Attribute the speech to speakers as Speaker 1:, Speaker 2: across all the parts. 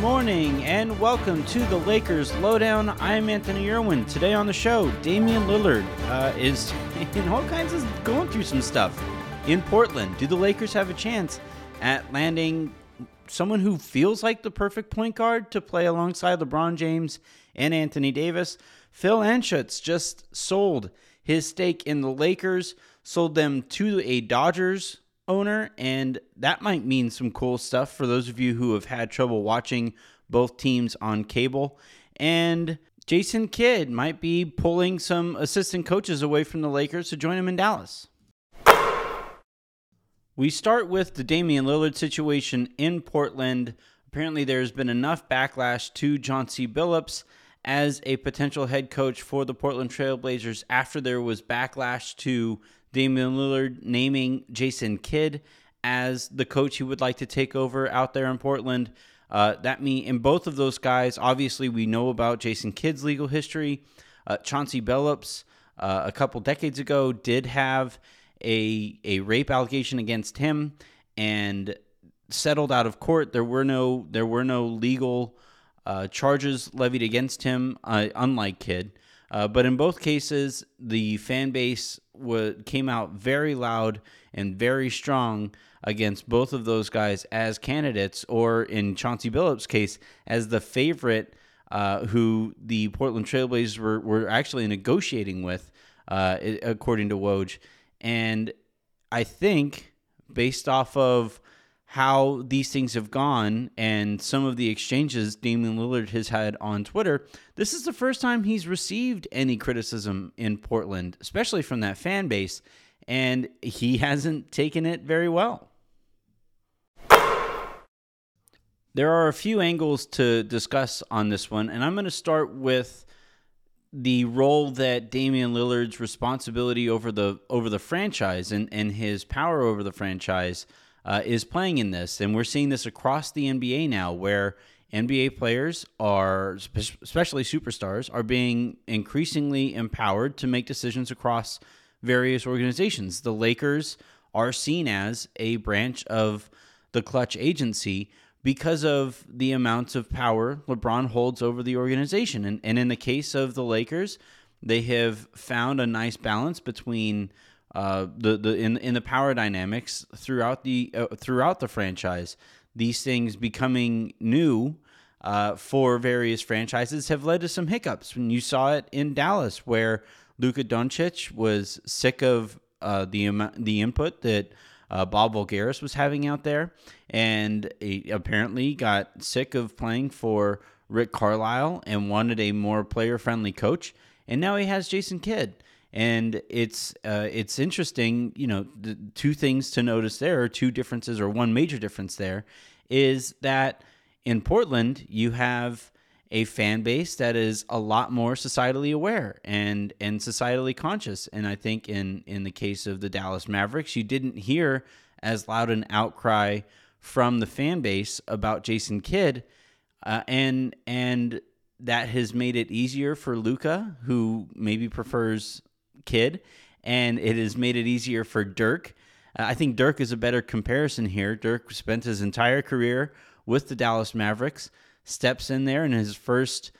Speaker 1: Morning and welcome to the Lakers Lowdown. I'm Anthony Irwin. Today on the show, Damian Lillard uh, is in all kinds of going through some stuff in Portland. Do the Lakers have a chance at landing someone who feels like the perfect point guard to play alongside LeBron James and Anthony Davis? Phil Anschutz just sold his stake in the Lakers, sold them to a Dodgers owner, and that might mean some cool stuff for those of you who have had trouble watching both teams on cable. And Jason Kidd might be pulling some assistant coaches away from the Lakers to join him in Dallas. We start with the Damian Lillard situation in Portland. Apparently, there's been enough backlash to Chauncey Billups as a potential head coach for the Portland Trailblazers after there was backlash to Damian Lillard naming Jason Kidd as the coach he would like to take over out there in Portland. Uh, that mean in both of those guys, obviously we know about Jason Kidd's legal history. Uh, Chauncey Billups, uh, a couple decades ago, did have a a rape allegation against him and settled out of court. There were no there were no legal uh, charges levied against him, uh, unlike Kidd. Uh, but in both cases, the fan base w- came out very loud and very strong against both of those guys as candidates, or in Chauncey Billups' case, as the favorite uh, who the Portland Trailblazers were, were actually negotiating with, uh, according to Woj. And I think, based off of how these things have gone and some of the exchanges Damian Lillard has had on Twitter, this is the first time he's received any criticism in Portland, especially from that fan base, and he hasn't taken it very well. There are a few angles to discuss on this one, and I'm going to start with the role that Damian Lillard's responsibility over the over the franchise and, and his power over the franchise uh, is playing in this. And we're seeing this across the NBA now, where NBA players are, especially superstars, are being increasingly empowered to make decisions across various organizations. The Lakers are seen as a branch of the Klutch agency because of the amounts of power LeBron holds over the organization. And, and in the case of the Lakers, they have found a nice balance between uh, the the in in the power dynamics throughout the uh, throughout the franchise. These things becoming new uh, for various franchises have led to some hiccups. When you saw it in Dallas, where Luka Doncic was sick of uh, the the input that uh, Bob Voulgaris was having out there, and apparently got sick of playing for Rick Carlisle and wanted a more player friendly coach. And now he has Jason Kidd and it's uh, it's interesting. You know, the two things to notice there, are two differences, or one major difference there, is that in Portland you have a fan base that is a lot more societally aware and and societally conscious. And I think in in the case of the Dallas Mavericks, you didn't hear as loud an outcry from the fan base about Jason Kidd, uh, and and that has made it easier for Luka, who maybe prefers Kidd, and it has made it easier for Dirk. Uh, I think Dirk is a better comparison here. Dirk spent his entire career with the Dallas Mavericks, steps in there and his first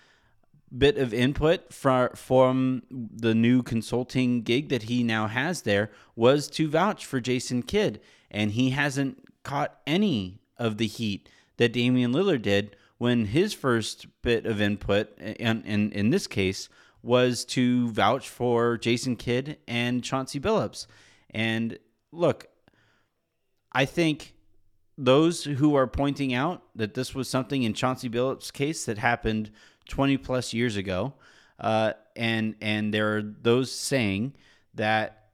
Speaker 1: bit of input from from the new consulting gig that he now has there was to vouch for Jason Kidd, and he hasn't caught any of the heat that Damian Lillard did when his first bit of input, in, in, in this case, was to vouch for Jason Kidd and Chauncey Billups. And look, I think those who are pointing out that this was something in Chauncey Billups' case that happened 20 plus years ago, uh, and and there are those saying that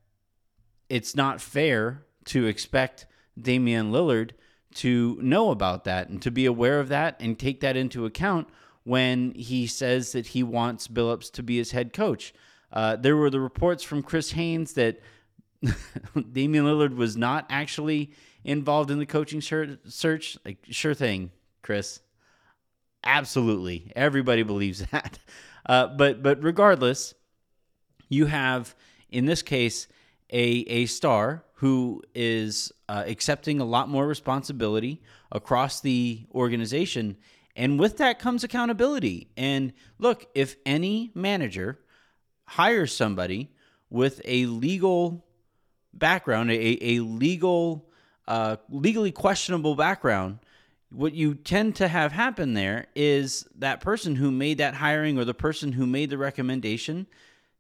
Speaker 1: it's not fair to expect Damian Lillard to know about that and to be aware of that and take that into account when he says that he wants Billups to be his head coach. Uh, there were the reports from Chris Haynes that Damian Lillard was not actually involved in the coaching search. Like, sure thing, Chris. Absolutely, everybody believes that. Uh, but but regardless, you have in this case a a star who is uh, accepting a lot more responsibility across the organization, and with that comes accountability. And look, if any manager hires somebody with a legal background, a, a legal, uh, legally questionable background, what you tend to have happen there is that person who made that hiring or the person who made the recommendation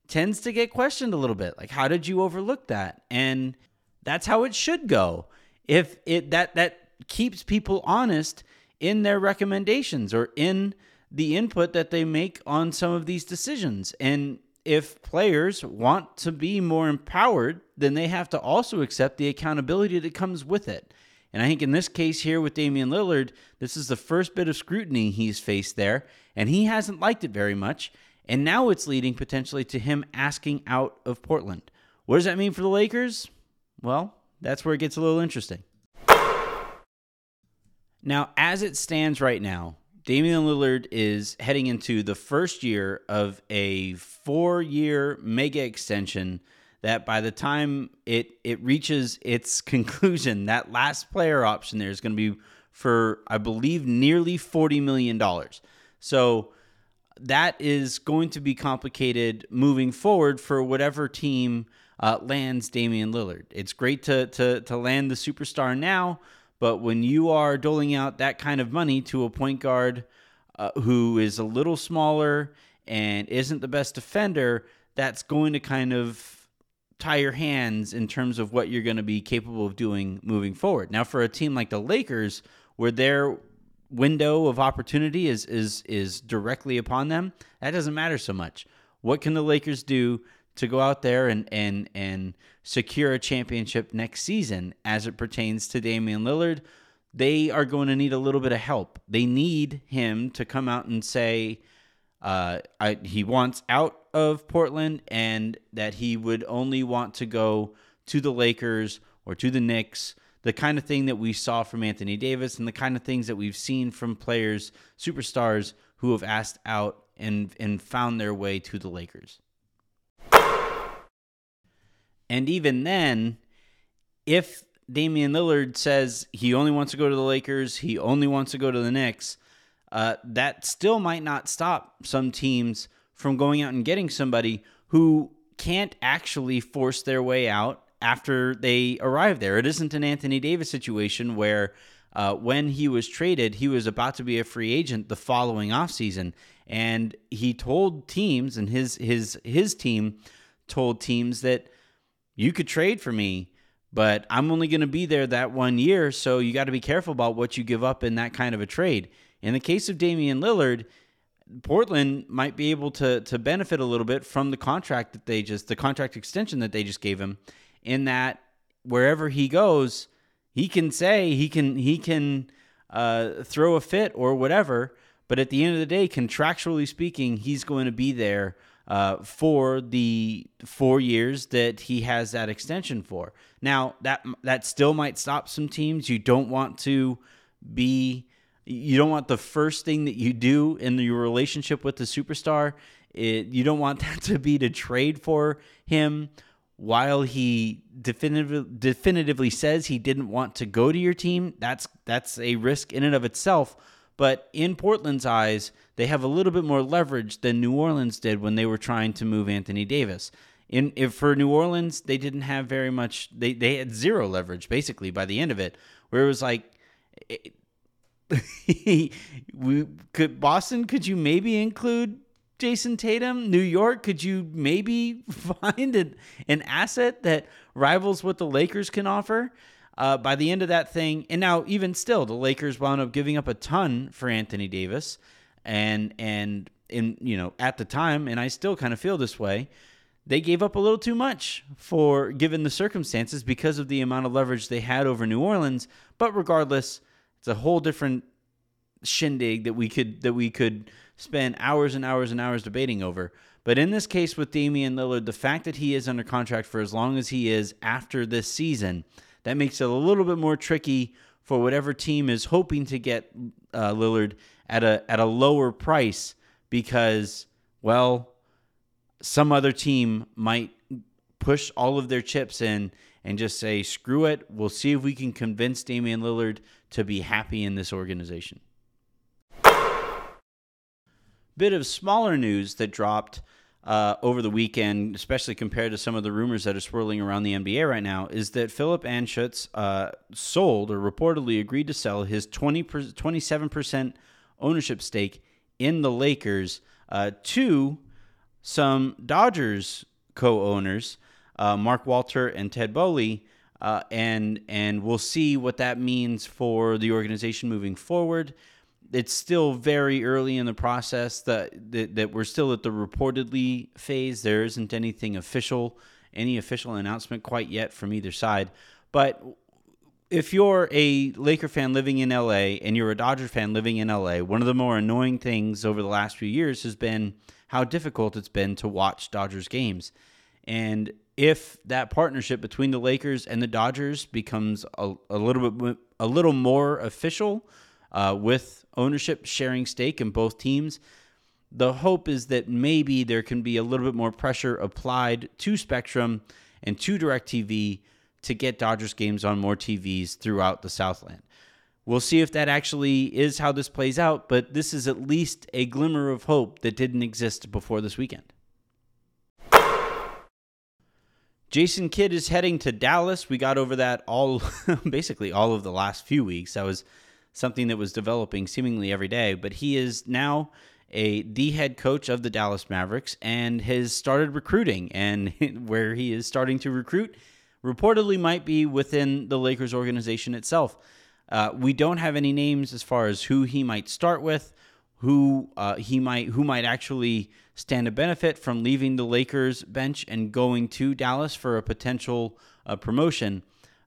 Speaker 1: tends to get questioned a little bit. Like, how did you overlook that? And that's how it should go. If it that that keeps people honest in their recommendations or in the input that they make on some of these decisions. And if players want to be more empowered, then they have to also accept the accountability that comes with it. And I think in this case here with Damian Lillard, this is the first bit of scrutiny he's faced there, and he hasn't liked it very much. And now it's leading potentially to him asking out of Portland. What does that mean for the Lakers? Well, that's where it gets a little interesting. Now, as it stands right now, Damian Lillard is heading into the first year of a four year mega extension that by the time it, it reaches its conclusion, that last player option there is going to be for, I believe, nearly $40 million. So that is going to be complicated moving forward for whatever team uh, lands Damian Lillard. It's great to, to, to land the superstar now, but when you are doling out that kind of money to a point guard uh, who is a little smaller and isn't the best defender, that's going to kind of tie your hands in terms of what you're going to be capable of doing moving forward. Now, for a team like the Lakers, where their window of opportunity is is is directly upon them, that doesn't matter so much. What can the Lakers do to go out there and and and secure a championship next season as it pertains to Damian Lillard? They are going to need a little bit of help. They need him to come out and say uh, I, he wants out of Portland and that he would only want to go to the Lakers or to the Knicks the kind of thing that we saw from Anthony Davis and the kind of things that we've seen from players, superstars who have asked out and and found their way to the Lakers. And even then, if Damian Lillard says he only wants to go to the Lakers, he only wants to go to the Knicks, uh, that still might not stop some teams from going out and getting somebody who can't actually force their way out after they arrive there. It isn't an Anthony Davis situation where uh, when he was traded, he was about to be a free agent the following offseason. And he told teams, and his his his team told teams that you could trade for me, but I'm only going to be there that one year. So you got to be careful about what you give up in that kind of a trade. In the case of Damian Lillard, Portland might be able to to benefit a little bit from the contract that they just the contract extension that they just gave him in that wherever he goes, he can say he can he can uh, throw a fit or whatever. But at the end of the day, contractually speaking, he's going to be there uh, for the four years that he has that extension for. Now that that still might stop some teams. You don't want to be you don't want the first thing that you do in your relationship with the superstar it, you don't want that to be to trade for him while he definitively definitively says he didn't want to go to your team, that's that's a risk in and of itself. But in Portland's eyes, they have a little bit more leverage than New Orleans did when they were trying to move Anthony Davis. In if for New Orleans, they didn't have very much. They they had zero leverage basically by the end of it, where it was like. It, we could Boston. Could you maybe include Jayson Tatum, New York, could you maybe find an, an asset that rivals what the Lakers can offer? Uh, by the end of that thing, and now even still, the Lakers wound up giving up a ton for Anthony Davis, and and in you know at the time, and I still kind of feel this way. They gave up a little too much for given the circumstances because of the amount of leverage they had over New Orleans. But regardless, it's a whole different shindig that we could that we could spend hours and hours and hours debating over. But in this case with Damian Lillard, the fact that he is under contract for as long as he is after this season, that makes it a little bit more tricky for whatever team is hoping to get uh, Lillard at a at a lower price because well, some other team might push all of their chips in and just say, screw it. We'll see if we can convince Damian Lillard to be happy in this organization. Bit of smaller news that dropped uh, over the weekend, especially compared to some of the rumors that are swirling around the NBA right now, is that Philip Anschutz uh, sold or reportedly agreed to sell his 20 27% ownership stake in the Lakers uh, to some Dodgers co-owners, uh, Mark Walter and Todd Boehly. uh, and and we'll see what that means for the organization moving forward it's still very early in the process that, that, that we're still at the reportedly phase. There isn't anything official, any official announcement quite yet from either side. But if you're a Laker fan living in LA and you're a Dodger fan living in LA, one of the more annoying things over the last few years has been how difficult it's been to watch Dodgers games. And if that partnership between the Lakers and the Dodgers becomes a, a little bit a little more official, uh, with ownership sharing stake in both teams. The hope is that maybe there can be a little bit more pressure applied to Spectrum and to DirecTV to get Dodgers games on more TVs throughout the Southland. We'll see if that actually is how this plays out, but this is at least a glimmer of hope that didn't exist before this weekend. Jason Kidd is heading to Dallas. We got over that all basically all of the last few weeks. That was something that was developing seemingly every day. But he is now a the head coach of the Dallas Mavericks and has started recruiting. And where he is starting to recruit, reportedly might be within the Lakers organization itself. Uh, we don't have any names as far as who he might start with, who uh, he might who might actually stand to benefit from leaving the Lakers bench and going to Dallas for a potential uh, promotion.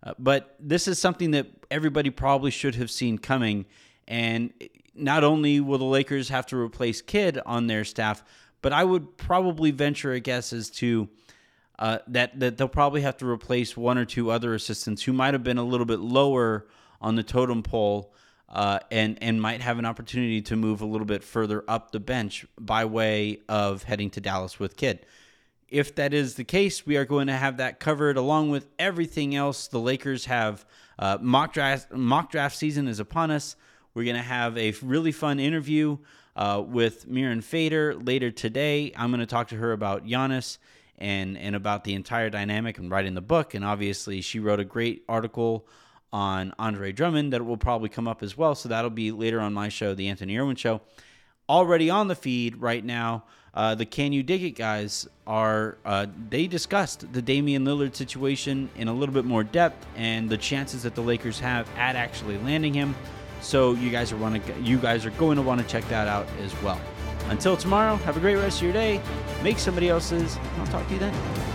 Speaker 1: Uh, but this is something that everybody probably should have seen coming. And not only will the Lakers have to replace Kidd on their staff, but I would probably venture a guess as to uh, that that they'll probably have to replace one or two other assistants who might have been a little bit lower on the totem pole. Uh, and and might have an opportunity to move a little bit further up the bench by way of heading to Dallas with Kidd if that is the case, we are going to have that covered along with everything else. The Lakers have uh, mock draft mock draft season is upon us. We're going to have a really fun interview uh, with Mirin Fader later today. I'm going to talk to her about Giannis and and about the entire dynamic and writing the book. And obviously, she wrote a great article on Andre Drummond that will probably come up as well. So that'll be later on my show, the Anthony Irwin Show. Already on the feed right now. Uh, the Can You Dig It guys are, uh, they discussed the Damian Lillard situation in a little bit more depth and the chances that the Lakers have at actually landing him. So you guys are want to, you guys are going to want to check that out as well. Until tomorrow, have a great rest of your day. Make somebody else's. I'll talk to you then.